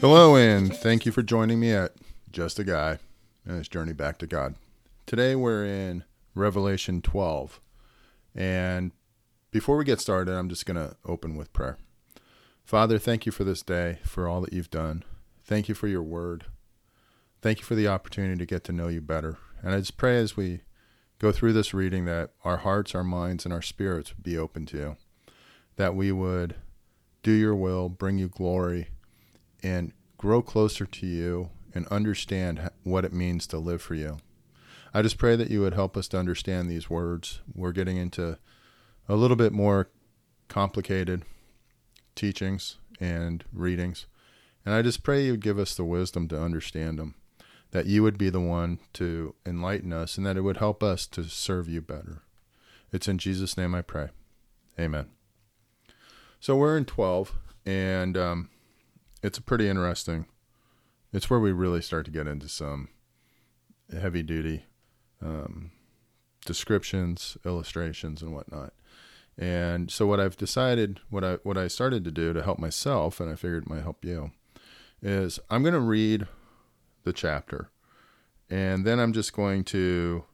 Hello, and thank you for joining me at Just a Guy and his journey back to God. Today we're in Revelation 12. And before we get started, I'm just going to open with prayer. Father, thank you for this day, for all that you've done. Thank you for your word. Thank you for the opportunity to get to know you better. And I just pray as we go through this reading that our hearts, our minds, and our spirits would be open to you, that we would do your will, bring you glory, and grow closer to you and understand what it means to live for you. I just pray that you would help us to understand these words. We're getting into a little bit more complicated teachings and readings. And I just pray you would give us the wisdom to understand them, that you would be the one to enlighten us, and that it would help us to serve you better. It's in Jesus' name I pray. Amen. So we're in 12, and um, it's a pretty interesting. It's where we really start to get into some heavy duty um, descriptions, illustrations, and whatnot. And so what I've decided, what I what I started to do to help myself, and I figured it might help you, is I'm going to read the chapter, and then I'm just going to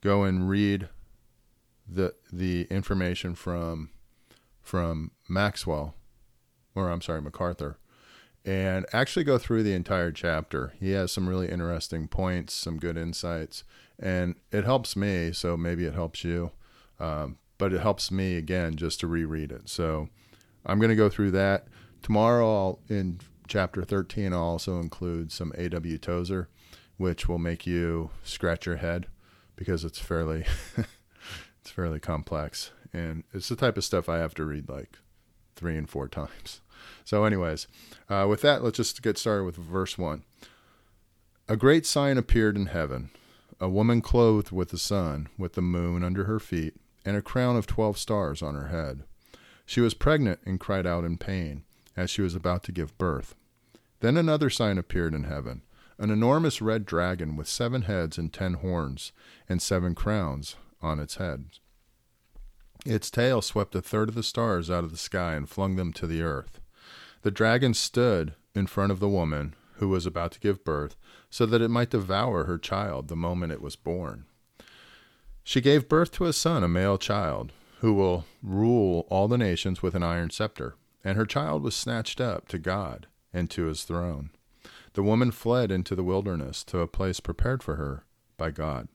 go and read the the information from from Maxwell, or I'm sorry, MacArthur, and actually go through the entire chapter. He has some really interesting points, some good insights, and it helps me. So maybe it helps you, um, but it helps me again just to reread it. So I'm going to go through that tomorrow. I'll, in chapter 13, I'll also include some A.W. Tozer, which will make you scratch your head because it's fairly it's fairly complex, and it's the type of stuff I have to read like three and four times. So, anyways, uh, with that, let's just get started with verse 1. A great sign appeared in heaven a woman clothed with the sun, with the moon under her feet, and a crown of twelve stars on her head. She was pregnant and cried out in pain, as she was about to give birth. Then another sign appeared in heaven an enormous red dragon with seven heads and ten horns, and seven crowns on its heads. Its tail swept a third of the stars out of the sky and flung them to the earth. The dragon stood in front of the woman who was about to give birth, so that it might devour her child the moment it was born. She gave birth to a son, a male child, who will rule all the nations with an iron scepter, and her child was snatched up to God and to his throne. The woman fled into the wilderness to a place prepared for her by God,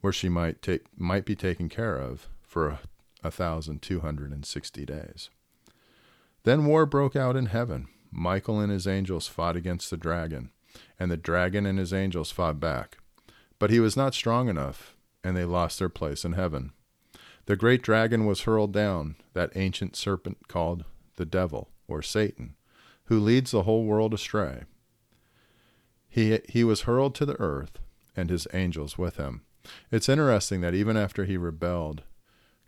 where she might take might be taken care of for a, a thousand two hundred and sixty days. Then war broke out in heaven. Michael and his angels fought against the dragon, and the dragon and his angels fought back. But he was not strong enough, and they lost their place in heaven. The great dragon was hurled down, that ancient serpent called the devil, or Satan, who leads the whole world astray. He, he was hurled to the earth, and his angels with him. It's interesting that even after he rebelled,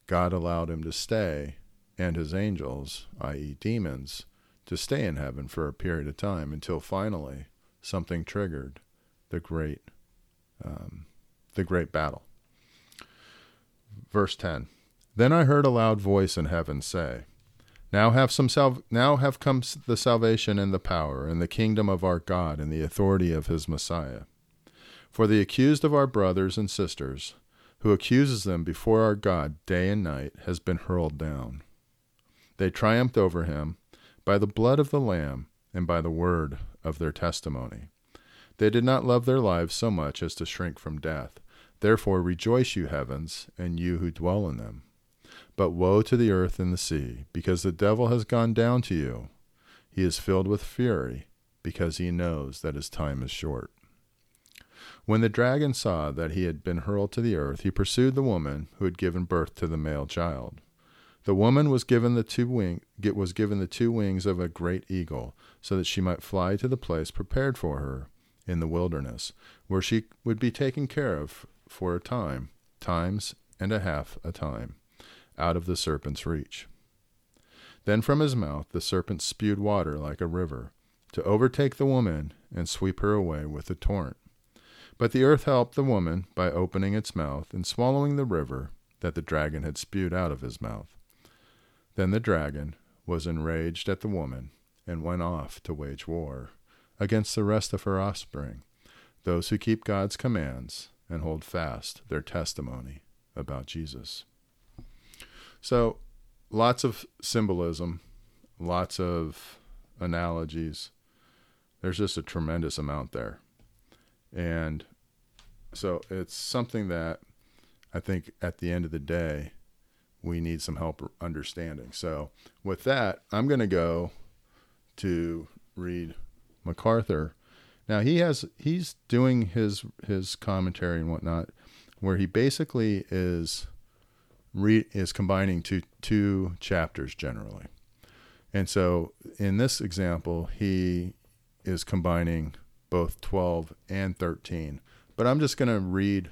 God allowed him to stay and his angels, i.e., demons, to stay in heaven for a period of time until finally something triggered the great, um, the great battle. Verse ten. Then I heard a loud voice in heaven say, "Now have some sal- now have come the salvation and the power and the kingdom of our God and the authority of His Messiah. For the accused of our brothers and sisters, who accuses them before our God day and night, has been hurled down." They triumphed over him by the blood of the Lamb and by the word of their testimony. They did not love their lives so much as to shrink from death. Therefore rejoice, you heavens, and you who dwell in them. But woe to the earth and the sea, because the devil has gone down to you. He is filled with fury, because he knows that his time is short. When the dragon saw that he had been hurled to the earth, he pursued the woman who had given birth to the male child. The woman was given the two wing was given the two wings of a great eagle, so that she might fly to the place prepared for her in the wilderness, where she would be taken care of for a time, times and a half a time, out of the serpent's reach. Then from his mouth the serpent spewed water like a river, to overtake the woman and sweep her away with a torrent. But the earth helped the woman by opening its mouth and swallowing the river that the dragon had spewed out of his mouth. Then the dragon was enraged at the woman and went off to wage war against the rest of her offspring, those who keep God's commands and hold fast their testimony about Jesus. So, lots of symbolism, lots of analogies. There's just a tremendous amount there. And so it's something that I think at the end of the day, we need some help understanding. So, with that, I'm going to go to read MacArthur. Now he has he's doing his his commentary and whatnot, where he basically is re, is combining two two chapters generally, and so in this example he is combining both 12 and 13. But I'm just going to read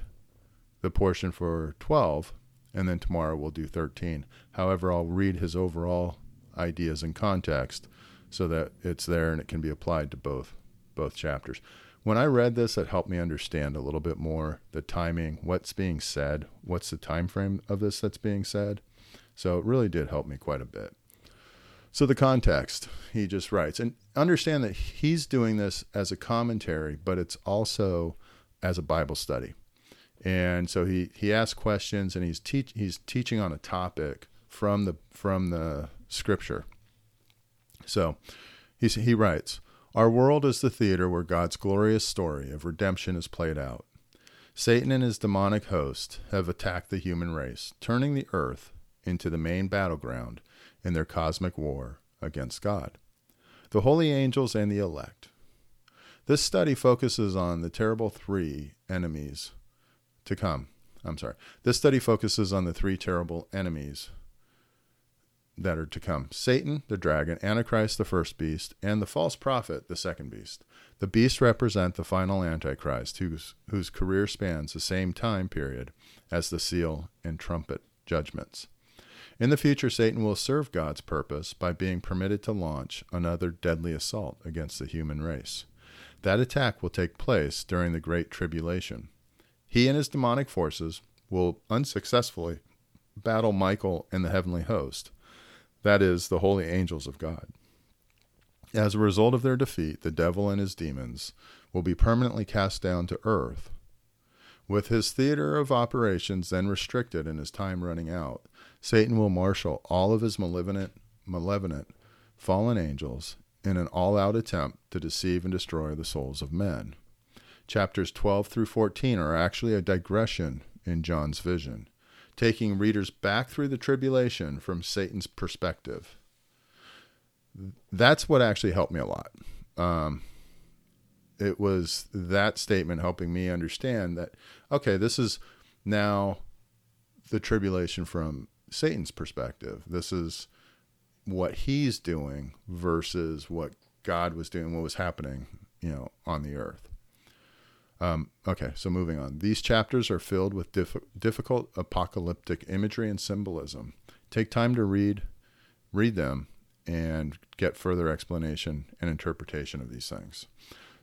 the portion for 12 and then tomorrow we'll do 13. However, I'll read his overall ideas and context so that it's there and it can be applied to both both chapters. When I read this, it helped me understand a little bit more the timing, what's being said, what's the time frame of this that's being said. So it really did help me quite a bit. So the context, he just writes, and understand that he's doing this as a commentary, but it's also as a Bible study. And so he he asks questions and he's teach he's teaching on a topic from the from the scripture. So he he writes, "Our world is the theater where God's glorious story of redemption is played out. Satan and his demonic host have attacked the human race, turning the earth into the main battleground in their cosmic war against God. The holy angels and the elect. This study focuses on the terrible three enemies to come. I'm sorry. This study focuses on the three terrible enemies that are to come Satan, the dragon, Antichrist, the first beast, and the false prophet, the second beast. The beasts represent the final Antichrist, whose, whose career spans the same time period as the seal and trumpet judgments. In the future, Satan will serve God's purpose by being permitted to launch another deadly assault against the human race. That attack will take place during the Great Tribulation. He and his demonic forces will unsuccessfully battle Michael and the heavenly host, that is, the holy angels of God. As a result of their defeat, the devil and his demons will be permanently cast down to earth. With his theater of operations then restricted and his time running out, Satan will marshal all of his malevolent, malevolent fallen angels in an all out attempt to deceive and destroy the souls of men chapters 12 through 14 are actually a digression in John's vision, taking readers back through the tribulation from Satan's perspective. That's what actually helped me a lot. Um, it was that statement helping me understand that, okay, this is now the tribulation from Satan's perspective. This is what he's doing versus what God was doing, what was happening, you know, on the earth. Um, okay, so moving on. These chapters are filled with diff- difficult apocalyptic imagery and symbolism. Take time to read, read them, and get further explanation and interpretation of these things.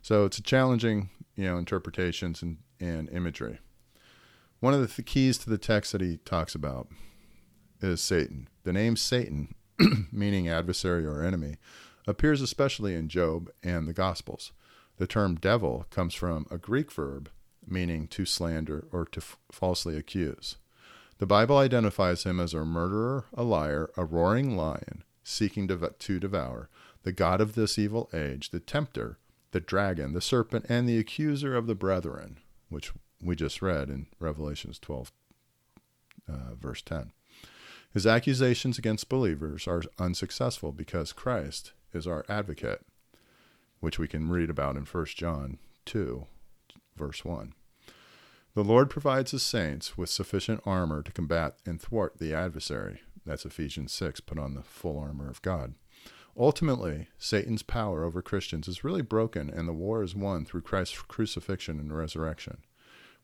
So it's a challenging, you know, interpretations and, and imagery. One of the th- keys to the text that he talks about is Satan. The name Satan, meaning adversary or enemy, appears especially in Job and the Gospels. The term devil comes from a Greek verb meaning to slander or to f- falsely accuse. The Bible identifies him as a murderer, a liar, a roaring lion, seeking to, to devour, the God of this evil age, the tempter, the dragon, the serpent, and the accuser of the brethren, which we just read in Revelations 12, uh, verse 10. His accusations against believers are unsuccessful because Christ is our advocate which we can read about in 1 John 2, verse 1. The Lord provides his saints with sufficient armor to combat and thwart the adversary. That's Ephesians 6, put on the full armor of God. Ultimately, Satan's power over Christians is really broken, and the war is won through Christ's crucifixion and resurrection,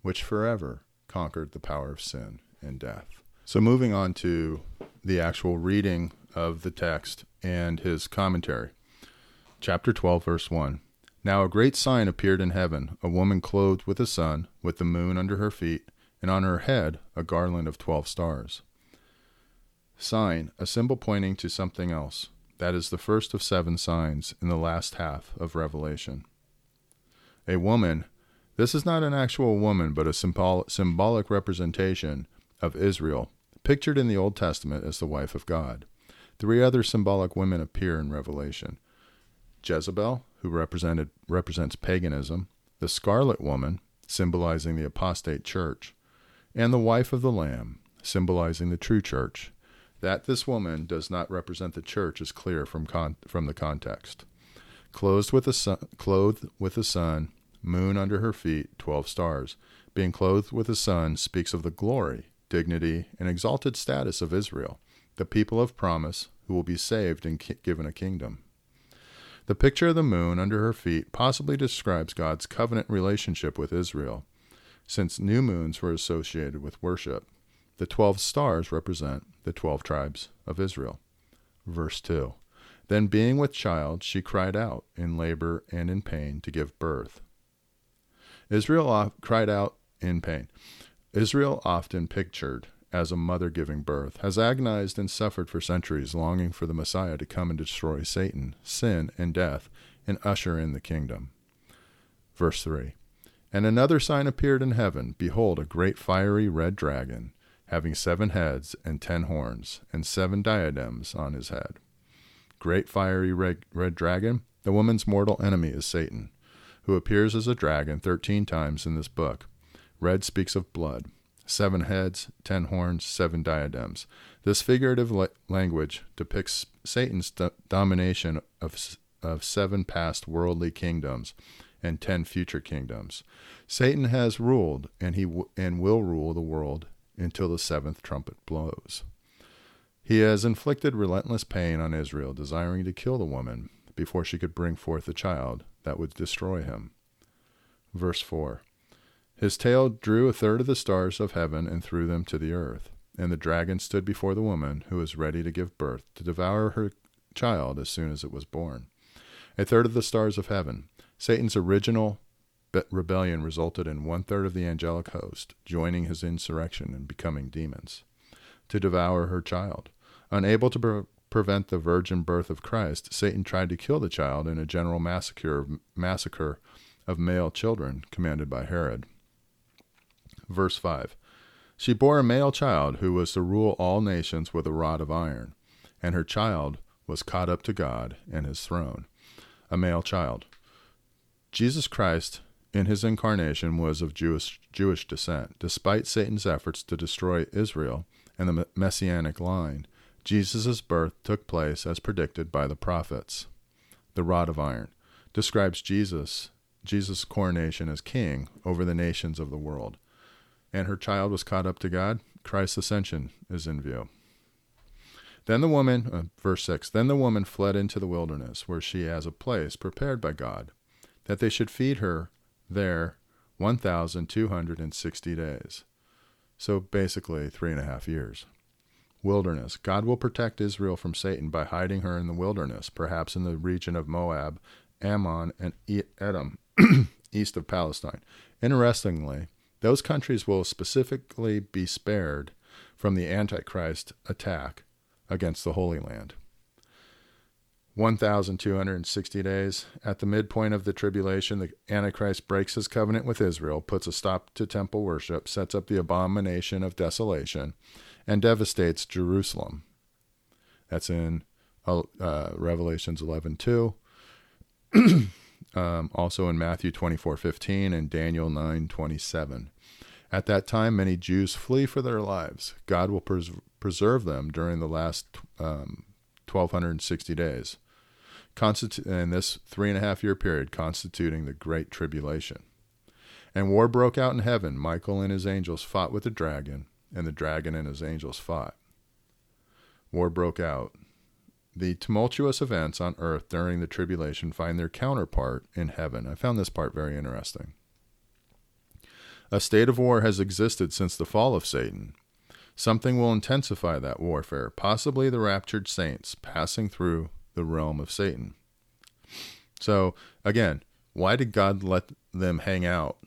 which forever conquered the power of sin and death. So, moving on to the actual reading of the text and his commentary chapter 12, verse 1. Now a great sign appeared in heaven a woman clothed with the sun, with the moon under her feet, and on her head a garland of twelve stars. Sign, a symbol pointing to something else. That is the first of seven signs in the last half of Revelation. A woman. This is not an actual woman, but a symbol- symbolic representation of Israel, pictured in the Old Testament as the wife of God. Three other symbolic women appear in Revelation Jezebel, who represented, represents paganism, the Scarlet Woman, symbolizing the apostate church, and the wife of the Lamb, symbolizing the true church. That this woman does not represent the church is clear from, con- from the context. Clothed with, the sun, clothed with the sun, moon under her feet, twelve stars. Being clothed with the sun speaks of the glory, dignity, and exalted status of Israel, the people of promise who will be saved and ki- given a kingdom. The picture of the moon under her feet possibly describes God's covenant relationship with Israel, since new moons were associated with worship. The twelve stars represent the twelve tribes of Israel. Verse 2 Then, being with child, she cried out in labor and in pain to give birth. Israel cried out in pain. Israel, often pictured as a mother giving birth, has agonized and suffered for centuries, longing for the Messiah to come and destroy Satan, sin, and death, and usher in the kingdom. Verse 3 And another sign appeared in heaven Behold, a great fiery red dragon having seven heads and ten horns, and seven diadems on his head. Great fiery red, red dragon, the woman's mortal enemy is Satan, who appears as a dragon thirteen times in this book. Red speaks of blood. Seven heads, ten horns, seven diadems. This figurative la- language depicts Satan's do- domination of, of seven past worldly kingdoms and ten future kingdoms. Satan has ruled, and he w- and will rule the world until the seventh trumpet blows. He has inflicted relentless pain on Israel, desiring to kill the woman before she could bring forth a child that would destroy him. Verse 4 His tail drew a third of the stars of heaven and threw them to the earth. And the dragon stood before the woman who was ready to give birth, to devour her child as soon as it was born. A third of the stars of heaven, Satan's original rebellion resulted in one third of the angelic host joining his insurrection and becoming demons to devour her child. Unable to pre- prevent the virgin birth of Christ, Satan tried to kill the child in a general massacre, massacre of male children commanded by Herod. Verse 5 She bore a male child who was to rule all nations with a rod of iron, and her child was caught up to God and his throne. A male child. Jesus Christ in his incarnation was of Jewish, Jewish descent. Despite Satan's efforts to destroy Israel and the messianic line, Jesus' birth took place as predicted by the prophets. The rod of iron describes Jesus, Jesus' coronation as king over the nations of the world. And her child was caught up to God. Christ's ascension is in view. Then the woman, uh, verse 6, then the woman fled into the wilderness, where she has a place prepared by God, that they should feed her there 1,260 days. So basically, three and a half years. Wilderness. God will protect Israel from Satan by hiding her in the wilderness, perhaps in the region of Moab, Ammon, and Edom, east of Palestine. Interestingly, those countries will specifically be spared from the Antichrist attack against the Holy Land. 1,260 days. At the midpoint of the tribulation, the Antichrist breaks his covenant with Israel, puts a stop to temple worship, sets up the abomination of desolation, and devastates Jerusalem. That's in uh, Revelations 11:2. um, also in Matthew 24:15 and Daniel 9:27. At that time, many Jews flee for their lives. God will pres- preserve them during the last um, 1260 days constitu- in this three and a half year period constituting the Great Tribulation. And war broke out in heaven. Michael and his angels fought with the dragon, and the dragon and his angels fought. War broke out. The tumultuous events on earth during the tribulation find their counterpart in heaven. I found this part very interesting. A state of war has existed since the fall of Satan. Something will intensify that warfare, possibly the raptured saints passing through the realm of Satan. So, again, why did God let them hang out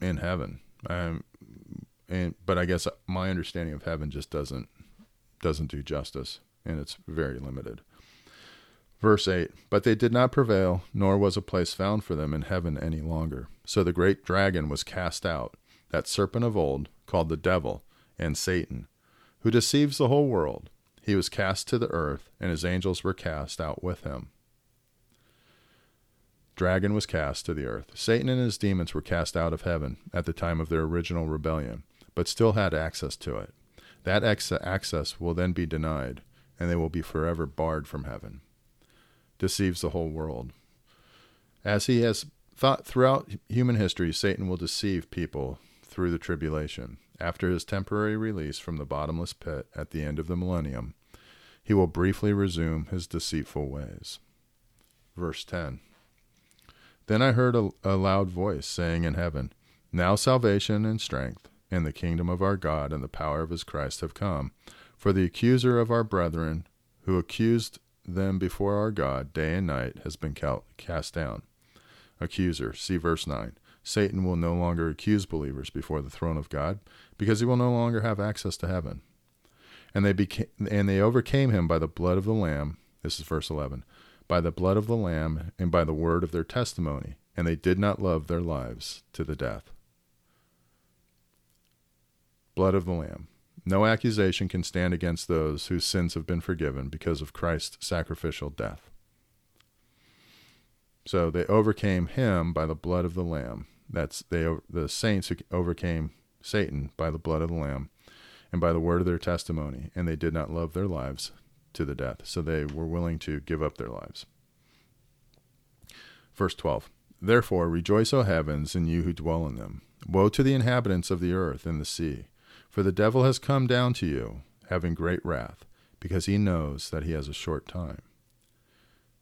in heaven? Um, and, but I guess my understanding of heaven just doesn't doesn't do justice, and it's very limited. Verse 8 But they did not prevail, nor was a place found for them in heaven any longer. So the great dragon was cast out, that serpent of old, called the devil and Satan, who deceives the whole world. He was cast to the earth, and his angels were cast out with him. Dragon was cast to the earth. Satan and his demons were cast out of heaven at the time of their original rebellion, but still had access to it. That ex- access will then be denied, and they will be forever barred from heaven deceives the whole world. As he has thought throughout human history, Satan will deceive people through the tribulation. After his temporary release from the bottomless pit at the end of the millennium, he will briefly resume his deceitful ways. Verse 10 Then I heard a, a loud voice saying in heaven, Now salvation and strength, and the kingdom of our God and the power of his Christ have come. For the accuser of our brethren, who accused them before our God day and night has been cast down. Accuser, see verse 9. Satan will no longer accuse believers before the throne of God because he will no longer have access to heaven. And they became and they overcame him by the blood of the lamb. This is verse 11. By the blood of the lamb and by the word of their testimony, and they did not love their lives to the death. Blood of the lamb. No accusation can stand against those whose sins have been forgiven because of Christ's sacrificial death. So they overcame him by the blood of the lamb. That's they the saints who overcame Satan by the blood of the lamb and by the word of their testimony, and they did not love their lives to the death. So they were willing to give up their lives. Verse 12. Therefore rejoice, O heavens, and you who dwell in them. Woe to the inhabitants of the earth and the sea for the devil has come down to you, having great wrath, because he knows that he has a short time.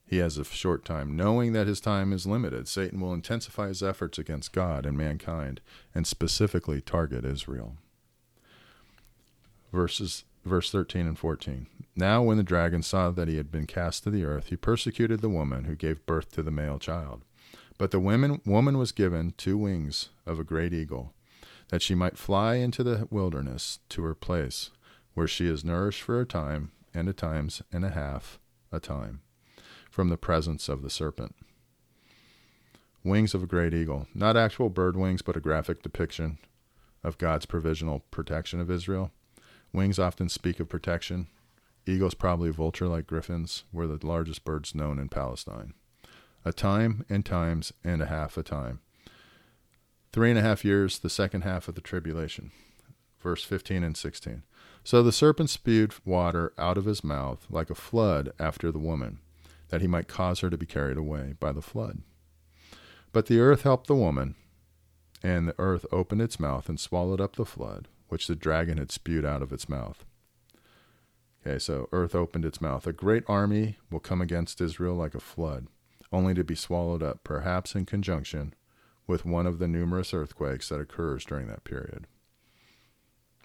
He has a short time. Knowing that his time is limited, Satan will intensify his efforts against God and mankind, and specifically target Israel. Verses verse 13 and 14. Now, when the dragon saw that he had been cast to the earth, he persecuted the woman who gave birth to the male child. But the woman, woman was given two wings of a great eagle that she might fly into the wilderness to her place, where she is nourished for a time and a times and a half a time from the presence of the serpent. Wings of a great eagle, not actual bird wings, but a graphic depiction of God's provisional protection of Israel. Wings often speak of protection. Eagles, probably vulture like griffins, were the largest birds known in Palestine. A time and times and a half a time three and a half years, the second half of the tribulation. Verse 15 and 16. So the serpent spewed water out of his mouth like a flood after the woman, that he might cause her to be carried away by the flood. But the earth helped the woman, and the earth opened its mouth and swallowed up the flood, which the dragon had spewed out of its mouth. Okay, so earth opened its mouth. A great army will come against Israel like a flood, only to be swallowed up, perhaps in conjunction with one of the numerous earthquakes that occurs during that period.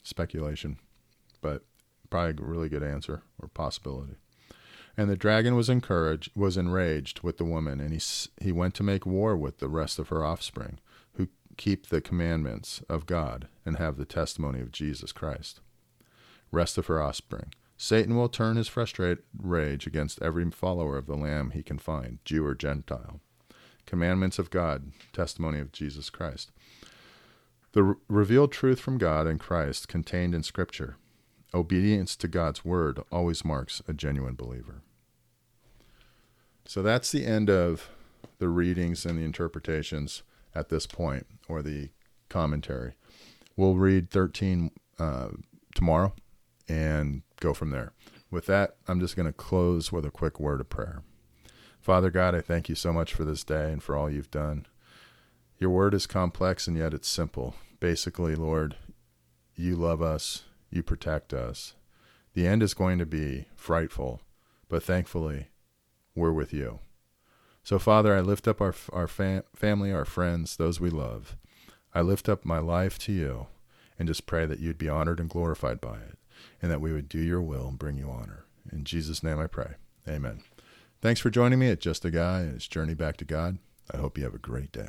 Speculation, but probably a really good answer or possibility. And the dragon was encouraged, was enraged with the woman, and he he went to make war with the rest of her offspring, who keep the commandments of God and have the testimony of Jesus Christ. Rest of her offspring. Satan will turn his frustrated rage against every follower of the Lamb he can find, Jew or Gentile commandments of God, testimony of Jesus Christ. The re- revealed truth from God and Christ contained in Scripture. Obedience to God's word always marks a genuine believer. So that's the end of the readings and the interpretations at this point, or the commentary. We'll read 13 uh, tomorrow and go from there. With that, I'm just going to close with a quick word of prayer. Father God, I thank you so much for this day and for all you've done. Your word is complex and yet it's simple. Basically, Lord, you love us, you protect us. The end is going to be frightful, but thankfully, we're with you. So, Father, I lift up our, our fam- family, our friends, those we love. I lift up my life to you and just pray that you'd be honored and glorified by it, and that we would do your will and bring you honor. In Jesus' name I pray. Amen. Thanks for joining me at Just a Guy and his journey back to God. I hope you have a great day.